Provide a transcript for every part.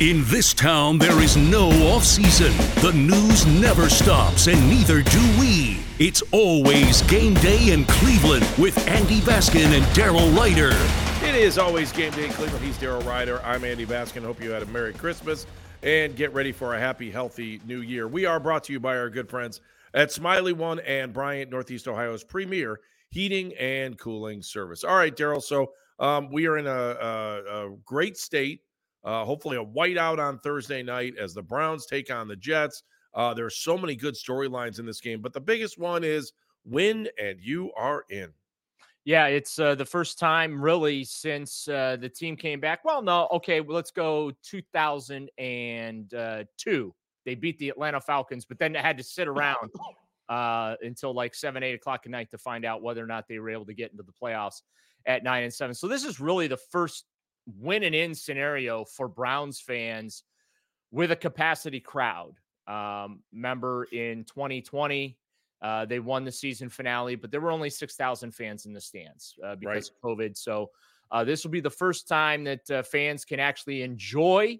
In this town, there is no off season. The news never stops, and neither do we. It's always game day in Cleveland with Andy Baskin and Daryl Ryder. It is always game day in Cleveland. He's Daryl Ryder. I'm Andy Baskin. Hope you had a Merry Christmas and get ready for a happy, healthy new year. We are brought to you by our good friends at Smylie One and Bryant, Northeast Ohio's premier heating and cooling service. All right, Daryl. So um, we are in a, a, a great state uh, hopefully, a whiteout on Thursday night as the Browns take on the Jets. Uh, there are so many good storylines in this game, but the biggest one is win and you are in. Yeah, it's uh, the first time really since uh, the team came back. Well, no, okay, well, let's go 2002. They beat the Atlanta Falcons, but then they had to sit around uh, until like seven, eight o'clock at night to find out whether or not they were able to get into the playoffs at nine and seven. So this is really the first win and in scenario for Browns fans with a capacity crowd. Um, remember in 2020, uh, they won the season finale, but there were only 6,000 fans in the stands uh, because right. of COVID. So uh, this will be the first time that uh, fans can actually enjoy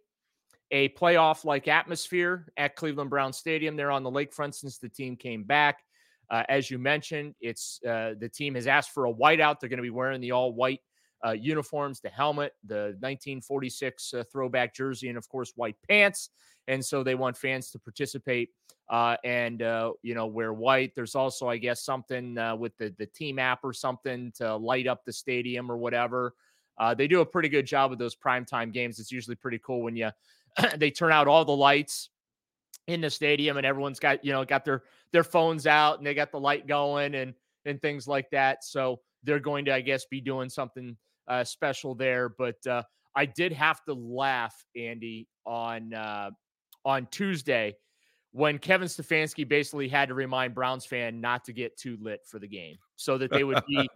a playoff like atmosphere at Cleveland Brown Stadium. They're on the lakefront since the team came back. Uh, as you mentioned, it's uh, the team has asked for a whiteout. They're going to be wearing the all white uh, uniforms, the helmet, the 1946 uh, throwback jersey, and of course white pants. And so they want fans to participate uh, and uh, you know wear white. There's also, I guess, something uh, with the the team app or something to light up the stadium or whatever. Uh, they do a pretty good job with those primetime games. It's usually pretty cool when you they turn out all the lights in the stadium and everyone's got you know got their their phones out and they got the light going and and things like that. So they're going to, I guess, be doing something uh, special there. But uh, I did have to laugh, Andy, on uh, on Tuesday when Kevin Stefanski basically had to remind Browns fan not to get too lit for the game, so that they would be,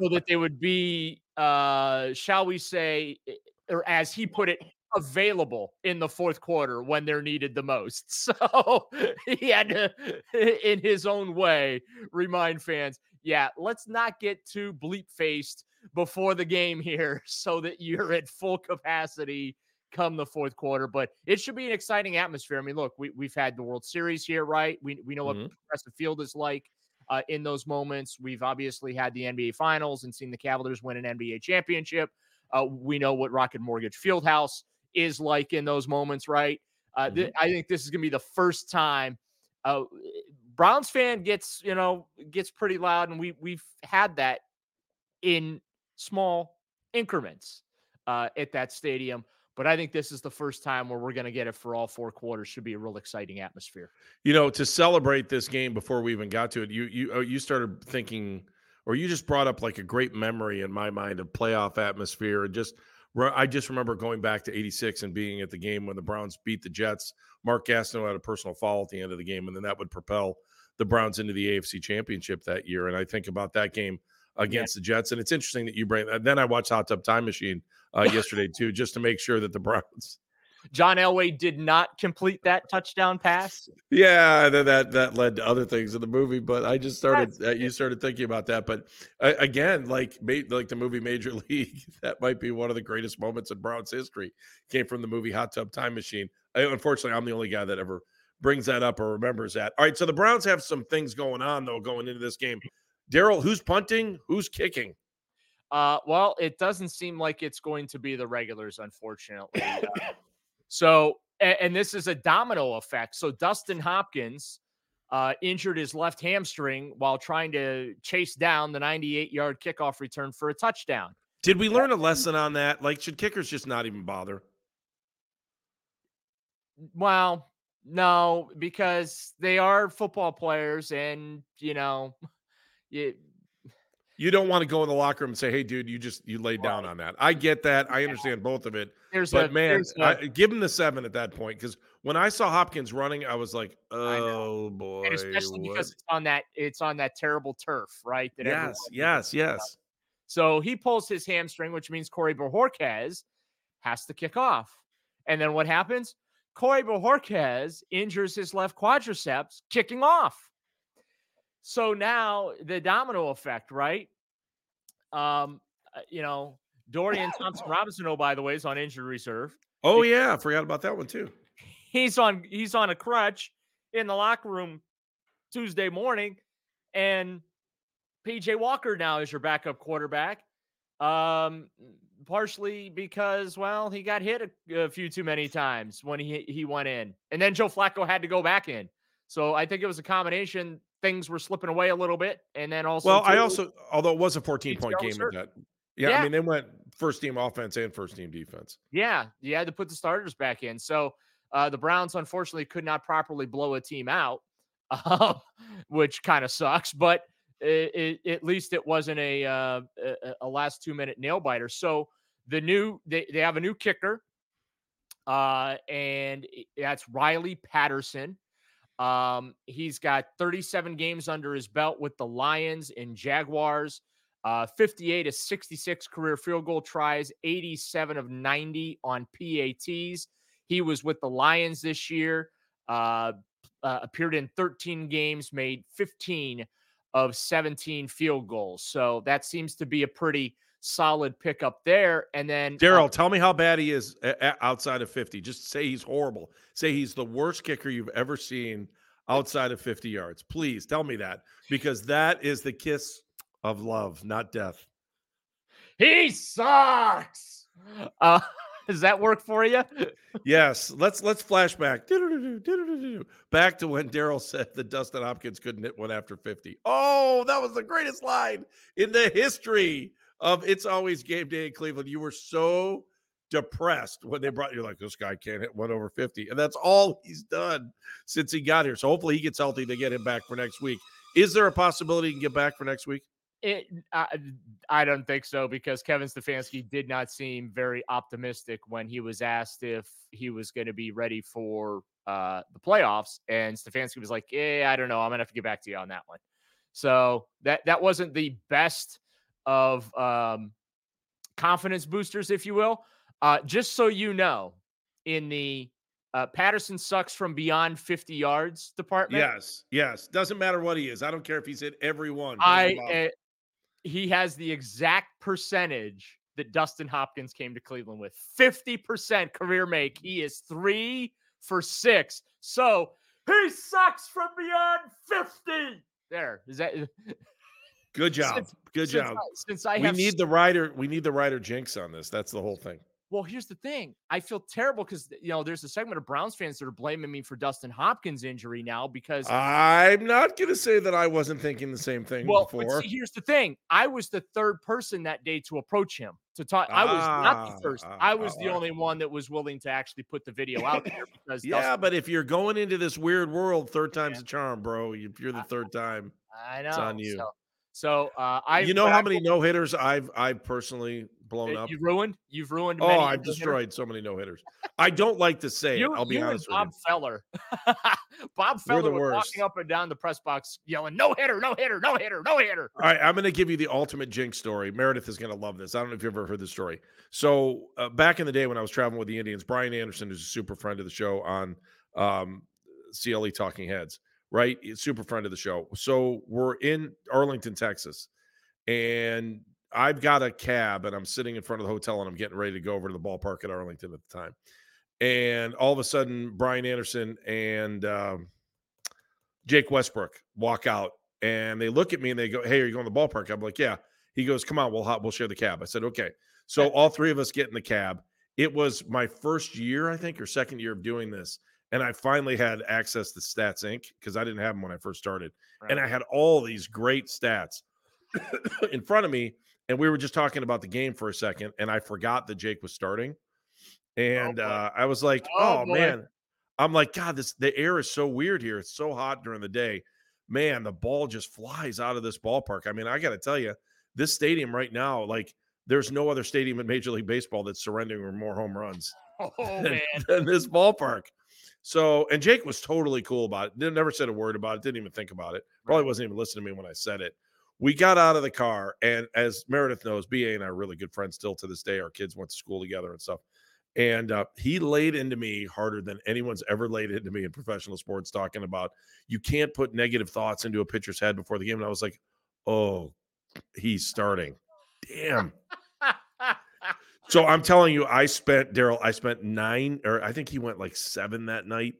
so that they would be, uh, shall we say, or as he put it, available in the fourth quarter when they're needed the most. So he had to, in his own way, remind fans, yeah, let's not get too bleep faced before the game here so that you're at full capacity come the fourth quarter. But it should be an exciting atmosphere. I mean, look, we, we've had the World Series here, right? We, we know mm-hmm. what Progressive Field is like uh, in those moments. We've obviously had the NBA Finals and seen the Cavaliers win an NBA championship. Uh, we know what Rocket Mortgage Fieldhouse is like in those moments, right? Uh, mm-hmm. th- I think this is going to be the first time. Uh, Browns fan gets, you know, gets pretty loud, and we we've had that in small increments uh, at that stadium. But I think this is the first time where we're going to get it for all four quarters. Should be a real exciting atmosphere. You know, to celebrate this game before we even got to it, you you oh, you started thinking, or you just brought up like a great memory in my mind of playoff atmosphere and just. I just remember going back to '86 and being at the game when the Browns beat the Jets. Mark Gastineau had a personal foul at the end of the game, and then that would propel the Browns into the AFC Championship that year. And I think about that game against yeah. the Jets. And it's interesting that you bring that. Then I watched Hot Tub Time Machine uh, yesterday too, just to make sure that the Browns. John Elway did not complete that touchdown pass. Yeah, that that led to other things in the movie. But I just started. Uh, you started thinking about that. But uh, again, like like the movie Major League, that might be one of the greatest moments in Browns history. Came from the movie Hot Tub Time Machine. I, unfortunately, I'm the only guy that ever brings that up or remembers that. All right, so the Browns have some things going on though going into this game. Daryl, who's punting? Who's kicking? Uh, well, it doesn't seem like it's going to be the regulars, unfortunately. Uh, so, and, and, this is a domino effect. So, Dustin Hopkins uh, injured his left hamstring while trying to chase down the 98 yard kickoff return for a touchdown. Did we learn a lesson on that? Like, should kickers just not even bother? Well, no, because they are football players, and you know, you you don't want to go in the locker room and say, "Hey, dude, you just you laid down on that." I get that. I understand both of it. There's but a, man, a, I, give him the seven at that point because when I saw Hopkins running, I was like, "Oh boy!" And especially what? because it's on that it's on that terrible turf, right? That yes, yes, yes. So he pulls his hamstring, which means Corey Bojorquez has to kick off. And then what happens? Corey Bojorquez injures his left quadriceps kicking off. So now the domino effect, right? Um, uh, you know, Dorian Thompson Robinson, oh, by the way, is on injured reserve. Oh, yeah. I forgot about that one too. He's on he's on a crutch in the locker room Tuesday morning. And PJ Walker now is your backup quarterback. Um, partially because, well, he got hit a, a, few too many times when he he went in, and then Joe Flacco had to go back in. So I think it was a combination. Things were slipping away a little bit, and then also. Well, too, I also, although it was a 14 point game, that, yeah, yeah, I mean they went first team offense and first team defense. Yeah, you had to put the starters back in. So uh, the Browns unfortunately could not properly blow a team out, uh, which kind of sucks. But it, it, at least it wasn't a, uh, a, a last two minute nail biter. So the new they, they have a new kicker, uh, and that's Riley Patterson. Um, he's got 37 games under his belt with the Lions and Jaguars. Uh, 58 of 66 career field goal tries, 87 of 90 on PATs. He was with the Lions this year, uh, uh, appeared in 13 games, made 15 of 17 field goals. So that seems to be a pretty solid pickup there. And then Daryl, uh, tell me how bad he is outside of 50. Just say he's horrible. Say he's the worst kicker you've ever seen outside of 50 yards. Please tell me that because that is the kiss of love, not death. He sucks. Uh, does that work for you? yes. Let's let's flash back. Back to when Daryl said that Dustin Hopkins couldn't hit one after 50. Oh, that was the greatest line in the history of It's Always Game Day in Cleveland. You were so depressed when they brought you like this guy can't hit one over 50. And that's all he's done since he got here. So hopefully he gets healthy to get him back for next week. Is there a possibility he can get back for next week? It, I, I don't think so because Kevin Stefanski did not seem very optimistic when he was asked if he was going to be ready for uh, the playoffs, and Stefanski was like, "Yeah, I don't know. I'm gonna have to get back to you on that one." So that that wasn't the best of um, confidence boosters, if you will. Uh, just so you know, in the uh, Patterson sucks from beyond 50 yards department. Yes, yes. Doesn't matter what he is. I don't care if he's hit every one. I he has the exact percentage that Dustin Hopkins came to Cleveland with 50% career make. He is three for six. So he sucks from beyond 50. There is that. Good job. Since, Good job. Since I, since I we need st- the rider, we need the rider jinx on this. That's the whole thing. Well, here's the thing. I feel terrible because you know there's a segment of Browns fans that are blaming me for Dustin Hopkins' injury now because I'm not going to say that I wasn't thinking the same thing well, before. See, here's the thing. I was the third person that day to approach him to talk. Ah, I was not the ah, first. Ah, I was the only one that was willing to actually put the video out there because yeah. Dustin, but if you're going into this weird world, third time's yeah. a charm, bro. If you're the third time, I know. It's on you. So, so uh, I, you know how many no hitters I've I've personally blown up. You ruined. You've ruined. Oh, many I've no-hitters. destroyed so many no hitters. I don't like to say You, it. I'll be honest with you. Bob. Feller. Bob Feller was walking up and down the press box yelling, "No hitter, no hitter, no hitter, no hitter." All right, I'm going to give you the ultimate jinx story. Meredith is going to love this. I don't know if you've ever heard this story. So uh, back in the day when I was traveling with the Indians, Brian Anderson, who's a super friend of the show on um, CLE Talking Heads, right? Super friend of the show. So we're in Arlington, Texas, and I've got a cab, and I'm sitting in front of the hotel, and I'm getting ready to go over to the ballpark at Arlington at the time. And all of a sudden, Brian Anderson and um, Jake Westbrook walk out and they look at me and they go, "Hey, are you going to the ballpark?" I'm like, "Yeah." He goes, "Come on, we'll hop, we'll share the cab." I said, "Okay." So all three of us get in the cab. It was my first year, I think, or second year of doing this, and I finally had access to Stats Inc. because I didn't have them when I first started, and I had all these great stats in front of me. And we were just talking about the game for a second, and I forgot that Jake was starting, and boy. uh, I was like, Oh, "Oh, man." I'm like, God, this the air is so weird here. It's so hot during the day. Man, the ball just flies out of this ballpark. I mean, I got to tell you, this stadium right now, like, there's no other stadium in Major League Baseball that's surrendering more home runs Oh than, man, than this ballpark. So, and Jake was totally cool about it. Never said a word about it. Didn't even think about it. Probably wasn't even listening to me when I said it. We got out of the car, and as Meredith knows, BA and I are really good friends still to this day. Our kids went to school together and stuff. And uh, he laid into me harder than anyone's ever laid into me in professional sports, talking about you can't put negative thoughts into a pitcher's head before the game. And I was like, oh, he's starting. Damn. So I'm telling you, I spent Daryl. I spent nine, or I think he went like seven that night,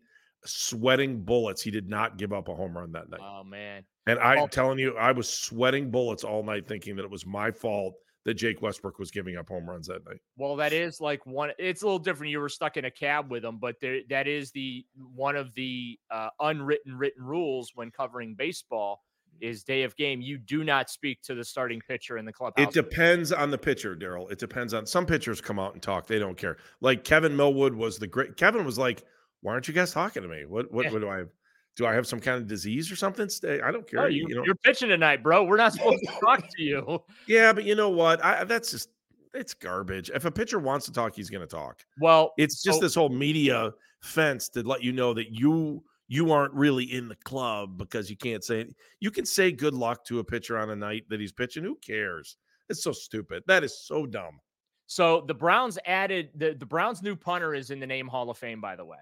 sweating bullets. He did not give up a home run that night, oh man. and I'm well- telling you, I was sweating bullets all night, thinking that it was my fault that Jake Westbrook was giving up home runs that night. Well, that is like one. It's a little different. You were stuck in a cab with them, but there, that is the one of the uh, unwritten written rules when covering baseball is day of game. You do not speak to the starting pitcher in the clubhouse. It depends on the pitcher, Daryl. It depends on some pitchers come out and talk. They don't care. Like Kevin Millwood was the great. Kevin was like, "Why aren't you guys talking to me? What what, Yeah. what do I have? Do I have some kind of disease or something? Stay. Eh, I don't care. No, you, you, you know, are pitching tonight, bro. We're not supposed to talk to you. Yeah, but you know what? I that's just it's garbage. If a pitcher wants to talk, he's going to talk. Well, It's just So- this whole media fence to let you know that you you aren't really in the club because you can't say you can say good luck to a pitcher on a night that he's pitching. Who cares? It's so stupid. That is so dumb. so the Browns added the the Browns' new punter is in the name Hall of Fame. By the way,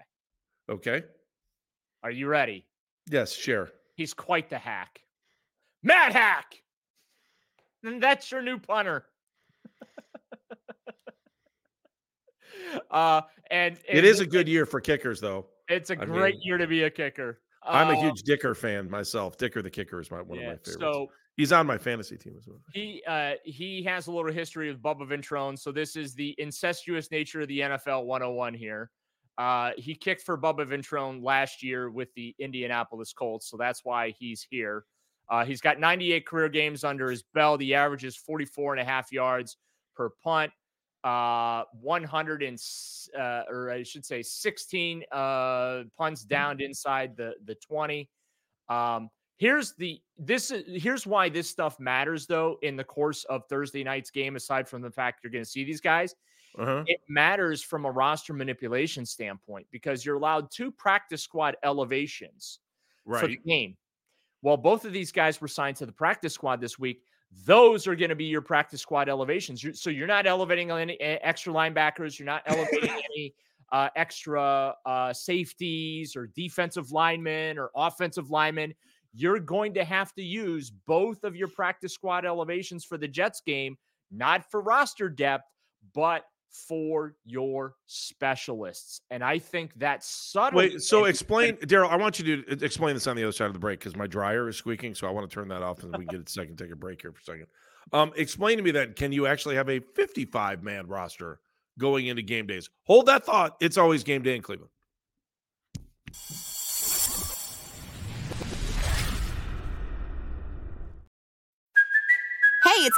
Okay. are you ready? Yes, sure. He's quite the hack. Matt Haack. And that's your new punter. uh and, It and is a good year for kickers, though. It's a I great mean, year to be a kicker. I'm a Uh, huge Dicker fan myself. Dicker the kicker is my one yeah, of my favorites. So he's on my fantasy team as well. he uh he has a little history of Bubba Ventrone. So this is the incestuous nature of the NFL 101 here. Uh he kicked for Bubba Ventrone last year with the Indianapolis Colts, so that's why he's here. Uh, he's got 98 career games under his belt. He averages 44 and a half yards per punt, uh, 100 and, uh, or I should say 16 uh, punts down inside the, the 20. Um, here's the, this is, here's why this stuff matters though, in the course of Thursday night's game, aside from the fact you're going to see these guys, Uh-huh. it matters from a roster manipulation standpoint because you're allowed two practice squad elevations for the Right. game. Well, both of these guys were signed to the practice squad this week. Those are going to be your practice squad elevations. You're, so you're not elevating any eh, extra linebackers. You're not elevating any uh, extra uh, safeties or defensive linemen or offensive linemen. You're going to have to use both of your practice squad elevations for the Jets game, not for roster depth, but for your specialists. And I think that's subtle. Wait, so explain, Daryl. I want you to uh, explain this on the other side of the break because my dryer is squeaking. So I want to turn that off and we can get a second, take a break here for a second. Um, explain to me then, can you actually have a 55 man roster going into game days? Hold that thought. It's always game day in Cleveland.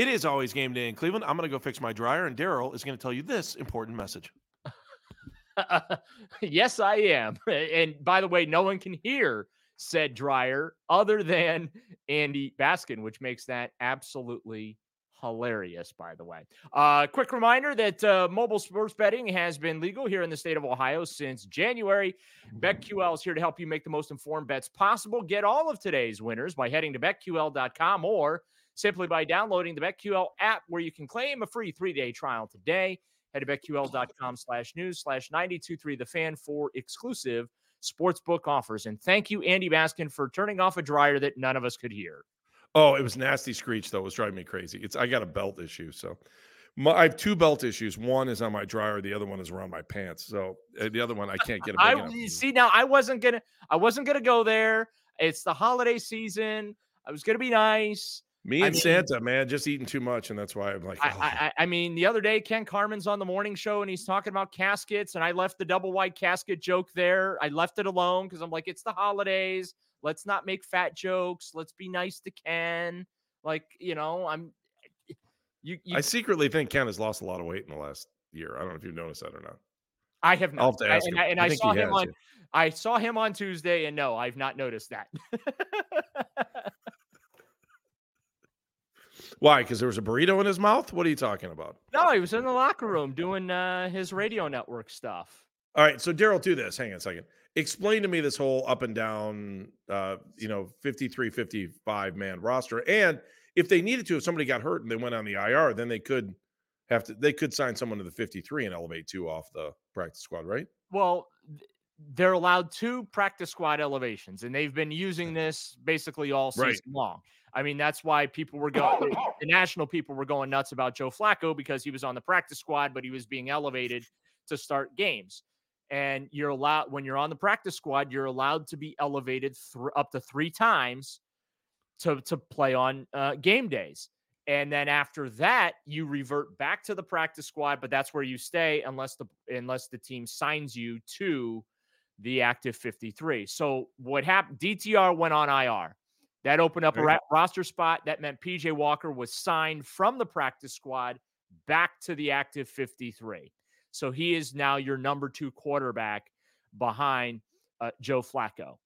It is always game day in Cleveland. I'm going to go fix my dryer, and Daryl is going to tell you this important message. yes, I am. And by the way, no one can hear said dryer other than Andy Baskin, which makes that absolutely hilarious, by the way. Uh, quick reminder that uh, mobile sports betting has been legal here in the state of Ohio since January. BetQL is here to help you make the most informed bets possible. Get all of today's winners by heading to betql.com or simply by downloading the BetQL app where you can claim a free three-day trial today. Head to betql.com slash news slash 923 the fan for exclusive sportsbook offers. And thank you, Andy Baskin, for turning off a dryer that none of us could hear. Oh, it was nasty screech though. It was driving me crazy. It's I got a belt issue, so my, I have two belt issues. One is on my dryer. The other one is around my pants. So uh, the other one I can't get. I see now. I wasn't gonna. I wasn't gonna go there. It's the holiday season. I was gonna be nice. Me I and mean- Santa, man, just eating too much, and that's why I'm like, I, oh. I, I- I mean, the other day, Ken Carman's on the morning show and he's talking about caskets, and I left the double white casket joke there. I left it alone because I'm like, it's the holidays. Let's not make fat jokes. Let's be nice to Ken. Like, you know, I'm. Eh, you, you I secretly think Ken has lost a lot of weight in the last year. I don't know if you've noticed that or not. I have not. I'll have to I- and. I, and I I saw him has, on. yeah. I saw him on Tuesday, and no, I've not noticed that. Why? Because there was a burrito in his mouth. What are you talking about? no, he was in the locker room doing uh, his radio network stuff. All right, so Daryl, do this. Hang on a second. Explain to me this whole up and down, uh, you know, 53, 55 man roster. And if they needed to, if somebody got hurt and they went on the IR, then they could have to, they could sign someone to the 53 and elevate two off the practice squad, right? Well, they're allowed two practice squad elevations, and they've been using this basically all season Right. long. I mean, that's why people were going, the national people were going nuts about Joe Flacco because he was on the practice squad, but he was being elevated to start games. And you're allowed, when you're on the practice squad, you're allowed to be elevated thr up to three times to, to play on uh, game days. And then after that, you revert back to the practice squad, but that's where you stay unless the unless the team signs you to the active 53. So what happened? DTR went on IR. That opened up a ra- roster spot. That meant PJ Walker was signed from the practice squad back to the active 53. So he is now your number two quarterback behind uh, Joe Flacco.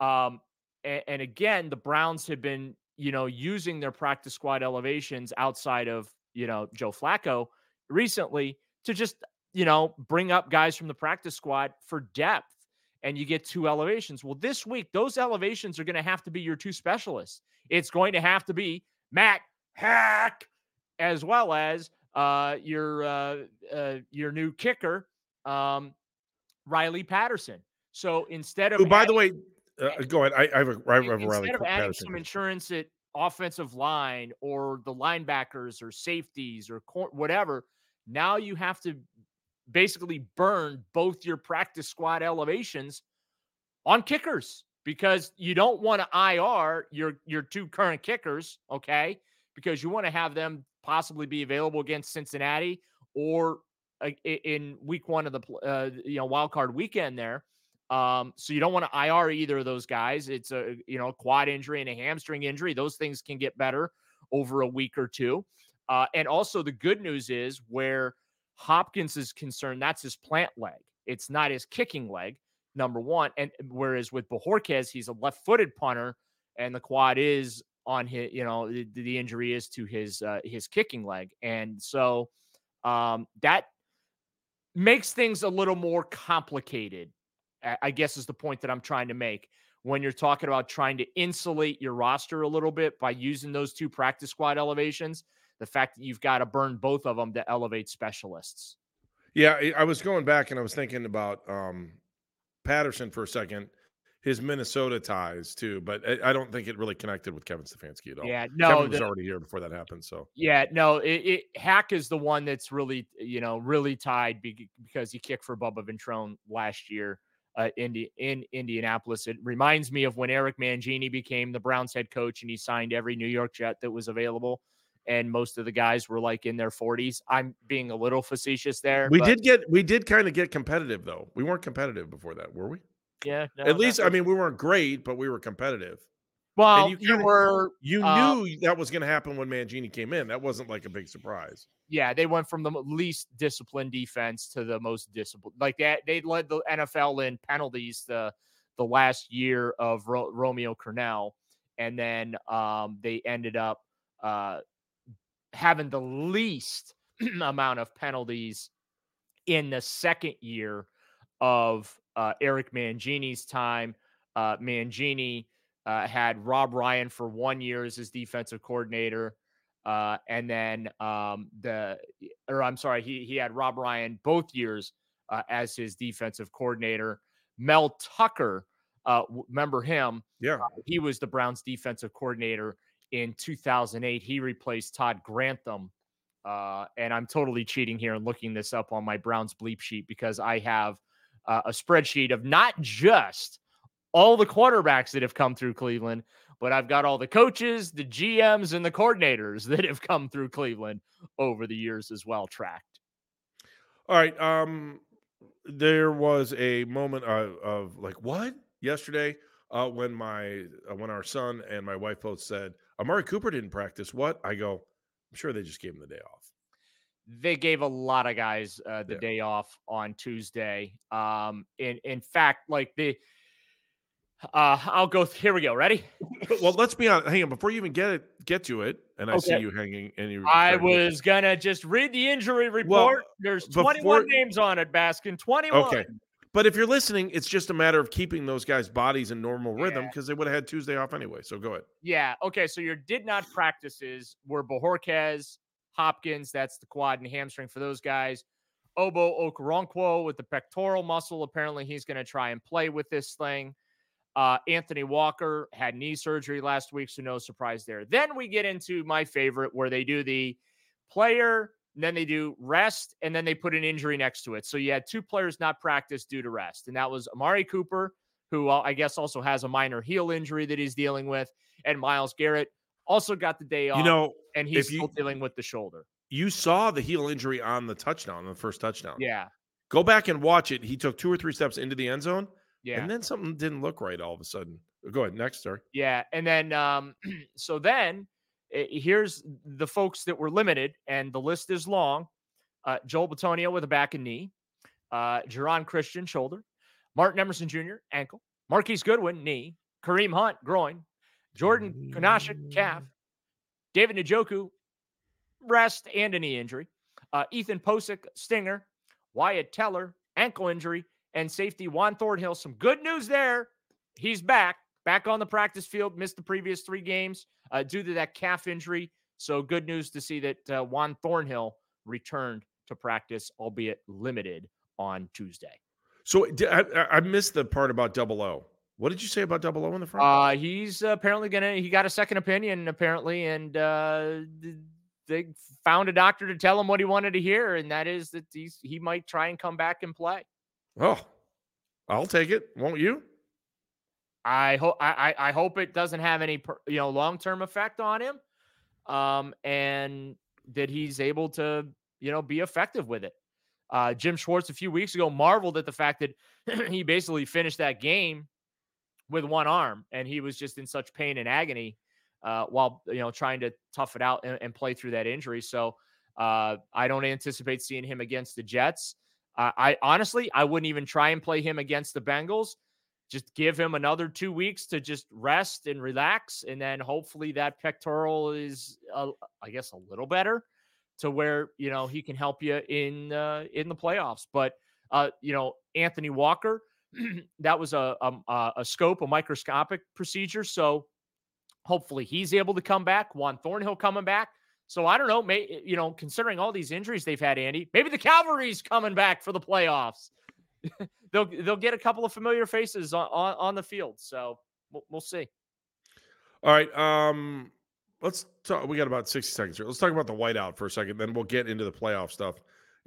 Um, and, and again, the Browns have been, you know, using their practice squad elevations outside of, you know, Joe Flacco recently to just, you know, bring up guys from the practice squad for depth. And you get two elevations. Well, this week, those elevations are going to have to be your two specialists. It's going to have to be Matt Haack as well as uh, your uh, uh, your new kicker, um, Riley Patterson. So instead of Who, by the way, uh, go ahead. I, I have a, I have a instead Riley of adding Patterson. some insurance at offensive line or the linebackers or safeties or cor- whatever, now you have to basically burn both your practice squad elevations on kickers because you don't want to IR your your two current kickers, okay? Because you want to have them possibly be available against Cincinnati or uh, in week one of the uh, you know wild card weekend there. Um, so you don't want to IR either of those guys. It's a you know a quad injury and a hamstring injury. Those things can get better over a week or two. Uh, and also the good news is where Hopkins is concerned, that's his plant leg. It's not his kicking leg, number one. And whereas with Bojorquez, he's a left-footed punter, and the quad is on his, you know, the, the injury is to his uh, his kicking leg, and so um, that makes things a little more complicated. I guess is the point that I'm trying to make when you're talking about trying to insulate your roster a little bit by using those two practice squad elevations. The fact that you've got to burn both of them to elevate specialists. Yeah, I was going back and I was thinking about um, Patterson for a second, his Minnesota ties too, but I don't think it really connected with Kevin Stefanski at all. Yeah, no, Kevin was the, already here before that happened. So yeah, no, it, it, Haack is the one that's really you know really tied because he kicked for Bubba Ventrone last year. Uh, in, in Indianapolis. It reminds me of when Eric Mangini became the Browns head coach and he signed every New York Jet that was available and most of the guys were like in their 40s. I'm being a little facetious there. We did get we did kind of get competitive though. We weren't competitive before that, were we? Yeah. No, At least I mean we weren't great, but we were competitive. Well, you, you were you uh, knew that was going to happen when Mangini came in. That wasn't like a big surprise. Yeah, they went from the least disciplined defense to the most disciplined. Like that, they led the NFL in penalties the the last year of Ro- Romeo Crennel, and then um, they ended up uh, having the least amount of penalties in the second year of uh, Eric Mangini's time. Uh, Mangini uh, had Rob Ryan for one year as his defensive coordinator. Uh, and then um, the, or I'm sorry, he, he had Rob Ryan both years uh, as his defensive coordinator. Mel Tucker, uh, remember him? Yeah. he was the Browns defensive coordinator in 2008. He replaced Todd Grantham. Uh, and I'm totally cheating here and looking this up on my Browns bleep sheet because I have uh, a spreadsheet of not just all the quarterbacks that have come through Cleveland, but I've got all the coaches, the GMs, and the coordinators that have come through Cleveland over the years as well tracked. All right. Um, there was a moment of, of like what yesterday uh, when my uh, when our son and my wife both said Amari Cooper didn't practice. What? I go, I'm sure they just gave him the day off. They gave a lot of guys uh, the yeah. day off on Tuesday. Um, in in fact, like the uh, I'll go. Th- here we go. Ready? well, let's be honest. Hang on, before you even get it, get to it, and I okay. see you hanging. And you, I was gonna just read the injury report. Well, There's 21 before, names on it, Baskin. 21. Okay, but if you're listening, it's just a matter of keeping those guys' bodies in normal rhythm because they would have had Tuesday off anyway. So go ahead. Yeah. Okay. So your did not practices were Bojorquez, Hopkins. That's the quad and hamstring for those guys. Ogbo Okoronkwo with the pectoral muscle. Apparently, he's going to try and play with this thing. Uh, Anthony Walker had knee surgery last week, so no surprise there. Then we get into my favorite, where they do the player and then they do rest, and then they put an injury next to it. So you had two players not practice due to rest, and that was Amari Cooper, who uh, I guess also has a minor heel injury that he's dealing with, and Myles Garrett also got the day off. You know, and he's still dealing with the shoulder. You saw the heel injury on the touchdown, the first touchdown. Yeah. Go back and watch it. He took two or three steps into the end zone. Yeah. And then something didn't look right all of a sudden. Go ahead. Next, sir. Yeah. And then, um, so then here's the folks that were limited, and the list is long. Uh, Joel Bitonio with a back and knee, uh, Geron Christian shoulder, Martin Emerson Jr. ankle, Marquise Goodwin knee, Kareem Hunt groin, Jordan Kunaszyk calf, David Njoku rest and a knee injury, uh, Ethan Pocic stinger, Wyatt Teller ankle injury, and safety Juan Thornhill. Some good news there. He's back back on the practice field, missed the previous three games uh, due to that calf injury. So good news to see that uh, Juan Thornhill returned to practice, albeit limited on Tuesday. So I, I missed the part about Double O. What did you say about Double O in the front? Uh, he's apparently gonna. He got a second opinion apparently, and uh, they found a doctor to tell him what he wanted to hear, and that is that he's he might try and come back and play. Oh, I'll take it. Won't you? I hope I, I hope it doesn't have any you know long term effect on him. Um, and that he's able to, you know, be effective with it. Uh, Jim Schwartz a few weeks ago marveled at the fact that he basically finished that game with one arm, and he was just in such pain and agony uh, while you know trying to tough it out and, and play through that injury. So uh, I don't anticipate seeing him against the Jets. I honestly, I wouldn't even try and play him against the Bengals. Just give him another two weeks to just rest and relax, and then hopefully that pectoral is, uh, I guess, a little better to where you know he can help you in uh, in the playoffs. But uh, you know, Anthony Walker, that was a, a a scope, a microscopic procedure, so hopefully he's able to come back. Juan Thornhill coming back. So I don't know, may, you know, considering all these injuries they've had, Andy, maybe the Cavalry's coming back for the playoffs. they'll they'll get a couple of familiar faces on, on, on the field. So we'll, we'll see. All right. Um, let's talk. We got about 60 seconds here. Let's talk about the whiteout for a second. Then we'll get into the playoff stuff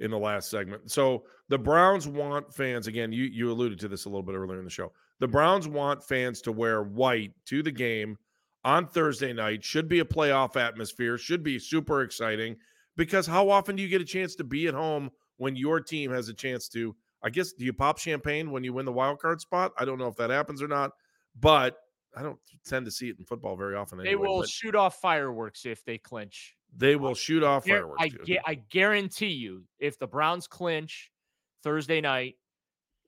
in the last segment. So the Browns want fans again. You you alluded to this a little bit earlier in the show. The Browns want fans to wear white to the game on Thursday night. Should be a playoff atmosphere. Should be super exciting because how often do you get a chance to be at home when your team has a chance to? I guess do you pop champagne when you win the wild card spot? I don't know if that happens or not, but I don't tend to see it in football very often. Anyway, they will shoot off fireworks if they clinch. They will shoot off fireworks. I, I guarantee you, if the Browns clinch Thursday night,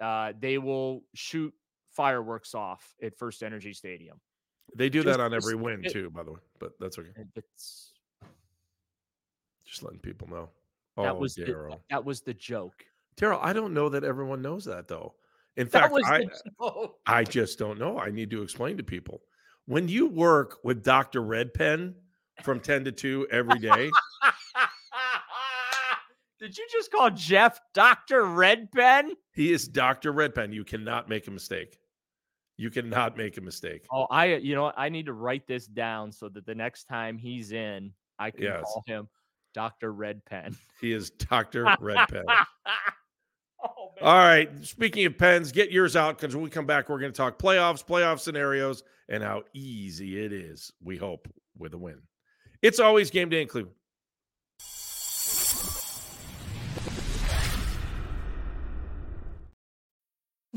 uh, they will shoot fireworks off at First Energy Stadium. They do just, that on every win it, too, by the way. But that's okay. It's just letting people know. That oh, was the, that was the joke. Terrell, I don't know that everyone knows that though. In that fact, I I just don't know. I need to explain to people. When you work with Dr. Red Pen from 10 to 2 every day. Did you just call Jeff Dr. Red Pen? He is Dr. Red Pen. You cannot make a mistake. You cannot make a mistake. Oh, I you know I need to write this down so that the next time he's in, I can yes. call him Dr. Red Pen. He is Dr. Red Pen. oh, All right. Speaking of pens, get yours out because when we come back, we're going to talk playoffs, playoff scenarios, and how easy it is, we hope, with a win. It's always game day in Cleveland.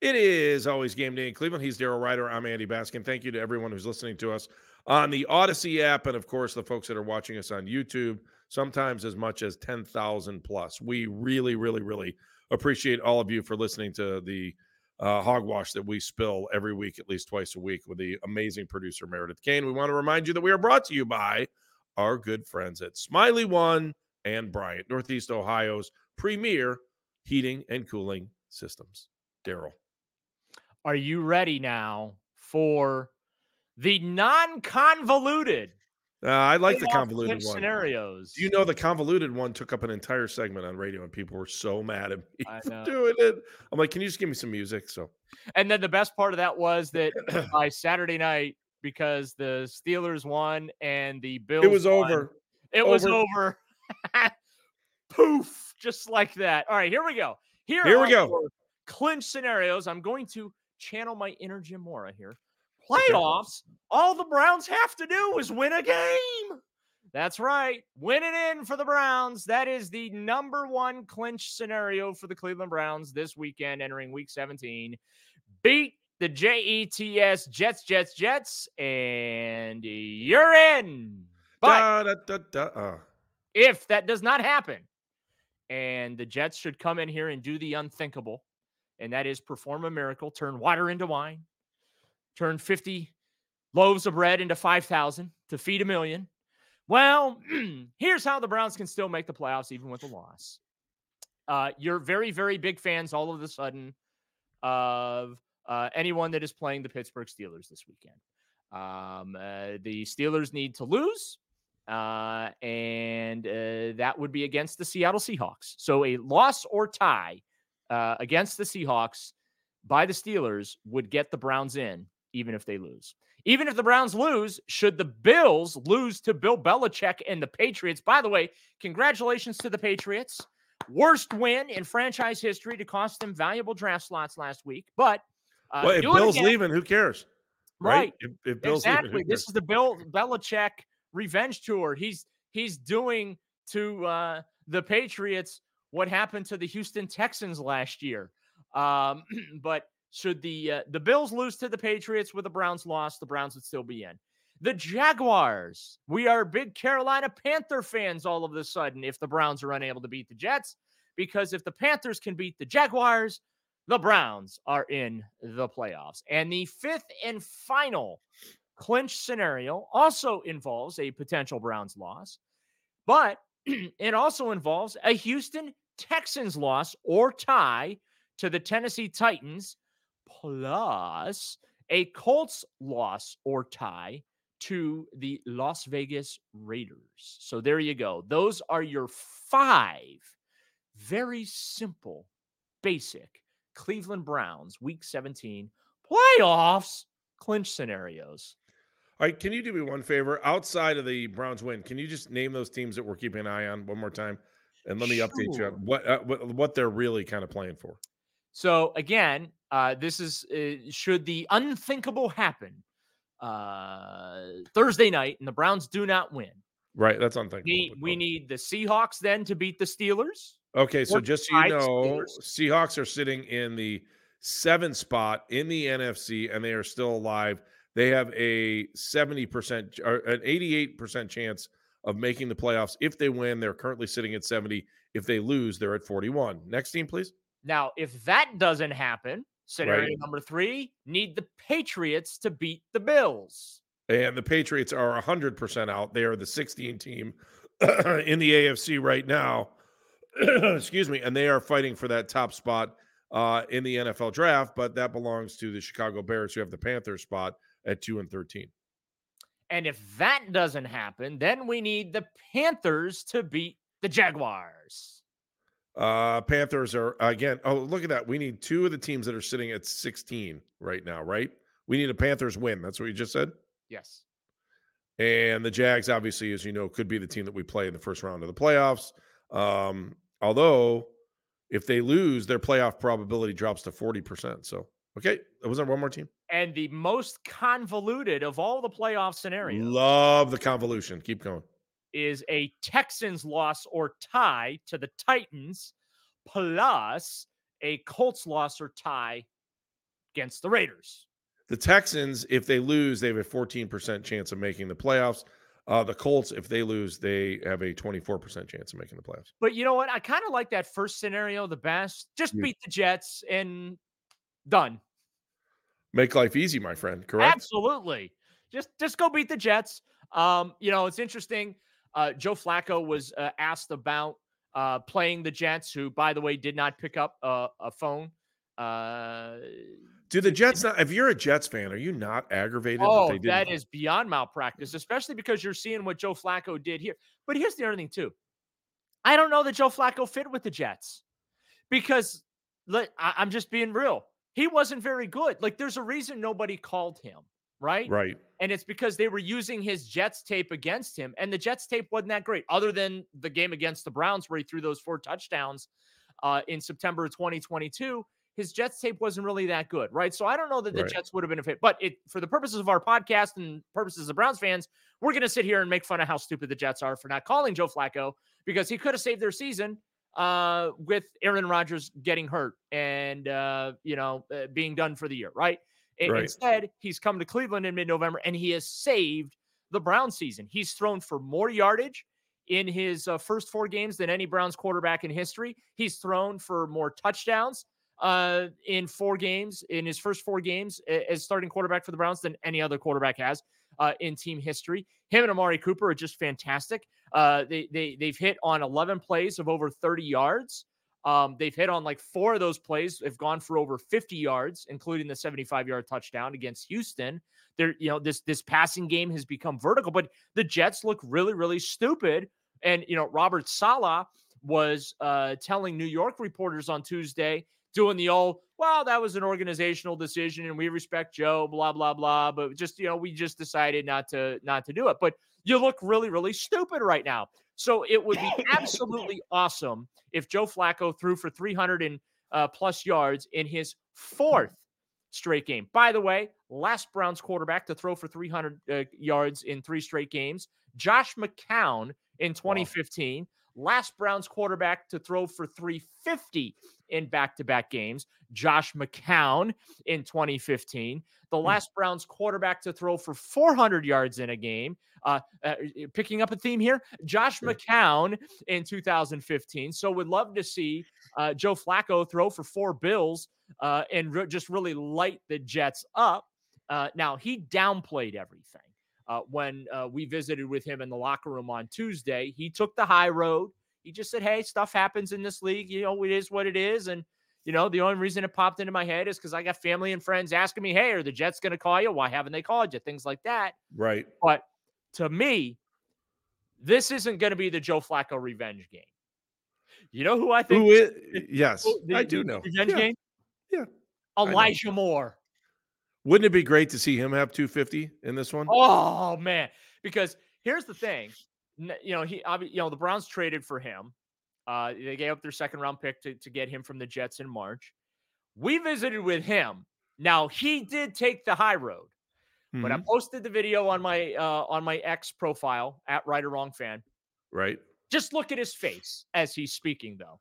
It is always game day in Cleveland. He's Daryl Ryder. I'm Andy Baskin. Thank you to everyone who's listening to us on the Audacy app, and of course, the folks that are watching us on YouTube, sometimes as much as 10,000 plus. We really, really, really appreciate all of you for listening to the uh, hogwash that we spill every week, at least twice a week, with the amazing producer, Meredith Kane. We want to remind you that we are brought to you by our good friends at Smylie One and Bryant, Northeast Ohio's premier heating and cooling systems. Daryl. Are you ready now for the non-convoluted? Uh, I like the convoluted one. Scenarios. You know, the convoluted one took up an entire segment on radio, and people were so mad at me for doing it. I'm like, can you just give me some music? So, and then the best part of that was that by Saturday night, because the Steelers won and the Bills, it was won, over. It over. was over. Poof, just like that. All right, here we go. Here, here we go. Clinch scenarios. I'm going to channel my inner Jim Mora here. Playoffs, all the Browns have to do is win a game. That's right. Win it in for the Browns. That is the number one clinch scenario for the Cleveland Browns this weekend, entering week 17. Beat the JETS Jets, Jets, Jets, and you're in. But da, da, da, uh. if that does not happen, and the Jets should come in here and do the unthinkable, and that is perform a miracle, turn water into wine, turn 50 loaves of bread into 5,000 to feed a million. Well, here's how the Browns can still make the playoffs even with a loss. Uh, you're very, very big fans all of a sudden of uh, anyone that is playing the Pittsburgh Steelers this weekend. Um, uh, the Steelers need to lose uh, and uh, that would be against the Seattle Seahawks. So a loss or tie uh, against the Seahawks by the Steelers would get the Browns in, even if they lose. Even if the Browns lose, should the Bills lose to Bill Belichick and the Patriots? By the way, congratulations to the Patriots. Worst win in franchise history to cost them valuable draft slots last week. But uh, well, if Bill's again. leaving, who cares? Right. If, if Bill's exactly. leaving, This is the Bill Belichick revenge tour. He's he's doing to uh, the Patriots what happened to the Houston Texans last year. Um, but should the uh, the Bills lose to the Patriots with the Browns loss, the Browns would still be in. The Jaguars. We are big Carolina Panther fans all of a sudden if the Browns are unable to beat the Jets because if the Panthers can beat the Jaguars, the Browns are in the playoffs. And the fifth and final clinch scenario also involves a potential Browns loss, but it also involves a Houston Texans loss or tie to the Tennessee Titans, plus a Colts loss or tie to the Las Vegas Raiders. So there you go. Those are your five very simple, basic Cleveland Browns week 17 playoffs clinch scenarios. All right, can you do me one favor? Outside of the Browns win, can you just name those teams that we're keeping an eye on one more time, and let me update you on what uh, what, what they're really kind of playing for. So again, uh, this is uh, should the unthinkable happen uh, Thursday night and the Browns do not win. Right, that's unthinkable. We, we need the Seahawks then to beat the Steelers. Okay, so just so you know, Steelers. Seahawks are sitting in the seventh spot in the NFC, and they are still alive. They have a seventy percent or an eighty-eight percent chance of making the playoffs. If they win, they're currently sitting at seventy. If they lose, they're at forty-one. Next team, please. Now, if that doesn't happen, scenario Right. number three, need the Patriots to beat the Bills. And the Patriots are 100% out. They are the 16 team in the AFC right now. Excuse me. And they are fighting for that top spot uh, in the NFL draft, but that belongs to the Chicago Bears, who have the Panthers spot at 2 and 13. And if that doesn't happen, then we need the Panthers to beat the Jaguars. Uh, Panthers are, again, oh, look at that. We need two of the teams that are sitting at 16 right now, right? We need a Panthers win. That's what you just said. Yes. And the Jags, obviously, as you know, could be the team that we play in the first round of the playoffs. Um, although, if they lose, their playoff probability drops to 40%. So, okay. Was there one more team? And the most convoluted of all the playoff scenarios Love the convolution. Keep going. is a Texans loss or tie to the Titans, plus a Colts loss or tie against the Raiders. The Texans, if they lose, they have a 14% chance of making the playoffs. Uh, the Colts, if they lose, they have a 24% chance of making the playoffs. But you know what? I kind of like that first scenario the best. Just Yeah. beat the Jets and done. Make life easy, my friend. Correct? Absolutely. Just just go beat the Jets. Um, you know, it's interesting. Uh, Joe Flacco was uh, asked about uh, playing the Jets, who, by the way, did not pick up uh, a phone. Uh, Do the Jets not? If you're a Jets fan, are you not aggravated that oh, they didn't? that is beyond malpractice, especially because you're seeing what Joe Flacco did here. But here's the other thing, too. I don't know that Joe Flacco fit with the Jets because let, I, I'm just being real. He wasn't very good. Like, there's a reason nobody called him, right? right. And it's because they were using his Jets tape against him. And the Jets tape wasn't that great, other than the game against the Browns where he threw those four touchdowns uh, in September of 2022. His Jets tape wasn't really that good, right? So I don't know that the Right. Jets would have been a fit. But it for the purposes of our podcast and purposes of Browns fans, we're going to sit here and make fun of how stupid the Jets are for not calling Joe Flacco because he could have saved their season uh, with Aaron Rodgers getting hurt and uh, you know uh, being done for the year, right? Right. Instead, he's come to Cleveland in mid-November and he has saved the Browns season. He's thrown for more yardage in his uh, first four games than any Browns quarterback in history. He's thrown for more touchdowns uh, in four games in his first four games as starting quarterback for the Browns than any other quarterback has uh, in team history. Him and Amari Cooper are just fantastic. Uh, they they they've hit on 11 plays of over 30 yards Um, they've hit on like four of those plays, have gone for over 50 yards, including the 75 yard touchdown against Houston. There, you know, this this passing game has become vertical, but the Jets look really, really stupid. And you know, Robert Saleh was uh, telling New York reporters on Tuesday, doing the old, well, that was an organizational decision, and we respect Joe, blah blah blah. But just you know, we just decided not to not to do it. But you look really, really stupid right now. So it would be absolutely awesome if Joe Flacco threw for 300 and uh, plus yards in his fourth straight game. By the way, last Browns quarterback to throw for 300 uh, yards in three straight games, Josh McCown in 2015. Wow. Last Browns quarterback to throw for 350 in back to back games, Josh McCown in 2015. The hmm. last Browns quarterback to throw for 400 yards in a game. Uh, uh, picking up a theme here, Josh McCown in 2015. So would love to see uh, Joe Flacco throw for four Bills uh, and re- just really light the Jets up. Uh, now he downplayed everything. Uh, when uh, we visited with him in the locker room on Tuesday, he took the high road. He just said, Hey, stuff happens in this league. You know, it is what it is. And, you know, the only reason it popped into my head is because I got family and friends asking me, Hey, are the Jets going to call you? Why haven't they called you? Things like that. Right. But to me, this isn't going to be the Joe Flacco revenge game. You know who I think? Who is? Yes, the, I do know. Revenge yeah. game? Yeah. Elijah Moore. Wouldn't it be great to see him have 250 in this one? Oh man, because here's the thing, you know he, you know the Browns traded for him. Uh, they gave up their second round pick to, to get him from the Jets in March. We visited with him. Now he did take the high road, mm-hmm. but I mm-hmm. posted the video on my uh, on my X profile at Right or Wrong Fan. Right. Just look at his face as he's speaking, though.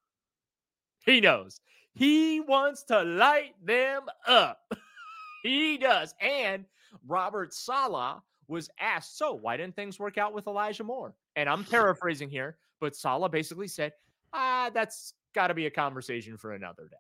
He knows he wants to light them up. he does. And Robert Saleh was asked, so why didn't things work out with Elijah Moore? And I'm paraphrasing here, but Saleh basically said, ah, that's got to be a conversation for another day.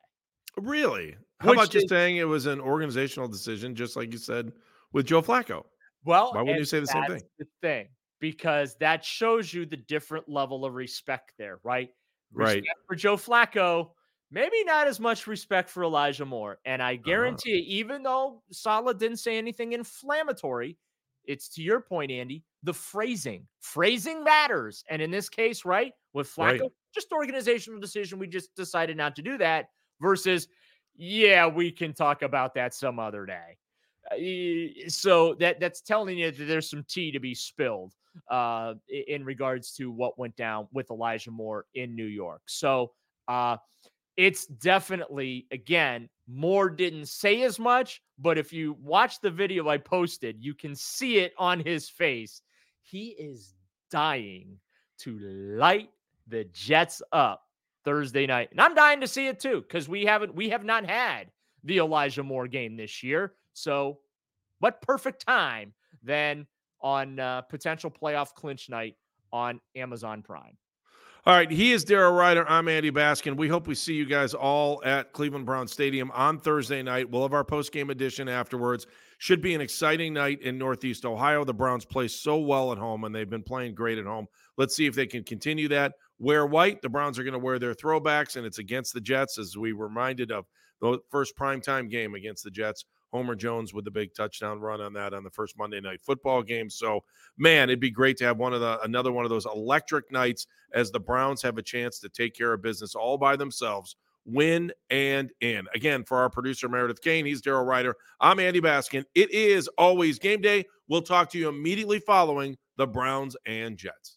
Really? How Which about just saying it was an organizational decision, just like you said with Joe Flacco? Well, why wouldn't you say the same thing? The thing, because that shows you the different level of respect there, right? Respect right. For Joe Flacco, maybe not as much respect for Elijah Moore. And I uh-huh. guarantee uh-huh. you, even though Saleh didn't say anything inflammatory, it's to your point, Andy, the phrasing. Phrasing matters. And in this case, right, with Flacco, right. just organizational decision. We just decided not to do that versus, yeah, we can talk about that some other day. Uh, so that that's telling you that there's some tea to be spilled uh, in regards to what went down with Elijah Moore in New York. So uh, it's definitely again Moore didn't say as much, but if you watch the video I posted, you can see it on his face. He is dying to light the Jets up Thursday night. And I'm dying to see it too cuz we haven't we have not had the Elijah Moore game this year. So, what perfect time then on uh, potential playoff clinch night on Amazon Prime. All right, he is Daryl Ruiter. I'm Andy Baskin. We hope we see you guys all at Cleveland Brown Stadium on Thursday night. We'll have our post game edition afterwards. Should be an exciting night in Northeast Ohio. The Browns play so well at home, and they've been playing great at home. Let's see if they can continue that. Wear white. The Browns are going to wear their throwbacks, and it's against the Jets, as we reminded of the first primetime game against the Jets Homer Jones with the big touchdown run on that on the first Monday night football game. So, man, it'd be great to have one of the another one of those electric nights as the Browns have a chance to take care of business all by themselves, win and in. Again, for our producer Meredith Kane, he's Daryl Ruiter. I'm Andy Baskin. It is always game day. We'll talk to you immediately following the Browns and Jets.